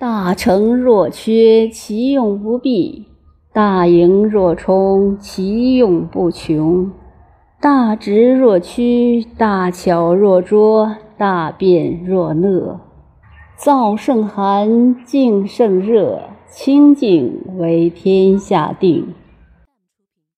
大成若缺，其用不弊；大盈若冲，其用不穷。大直若屈，大巧若拙，大辩若讷。燥胜寒，静胜热，清静为天下定。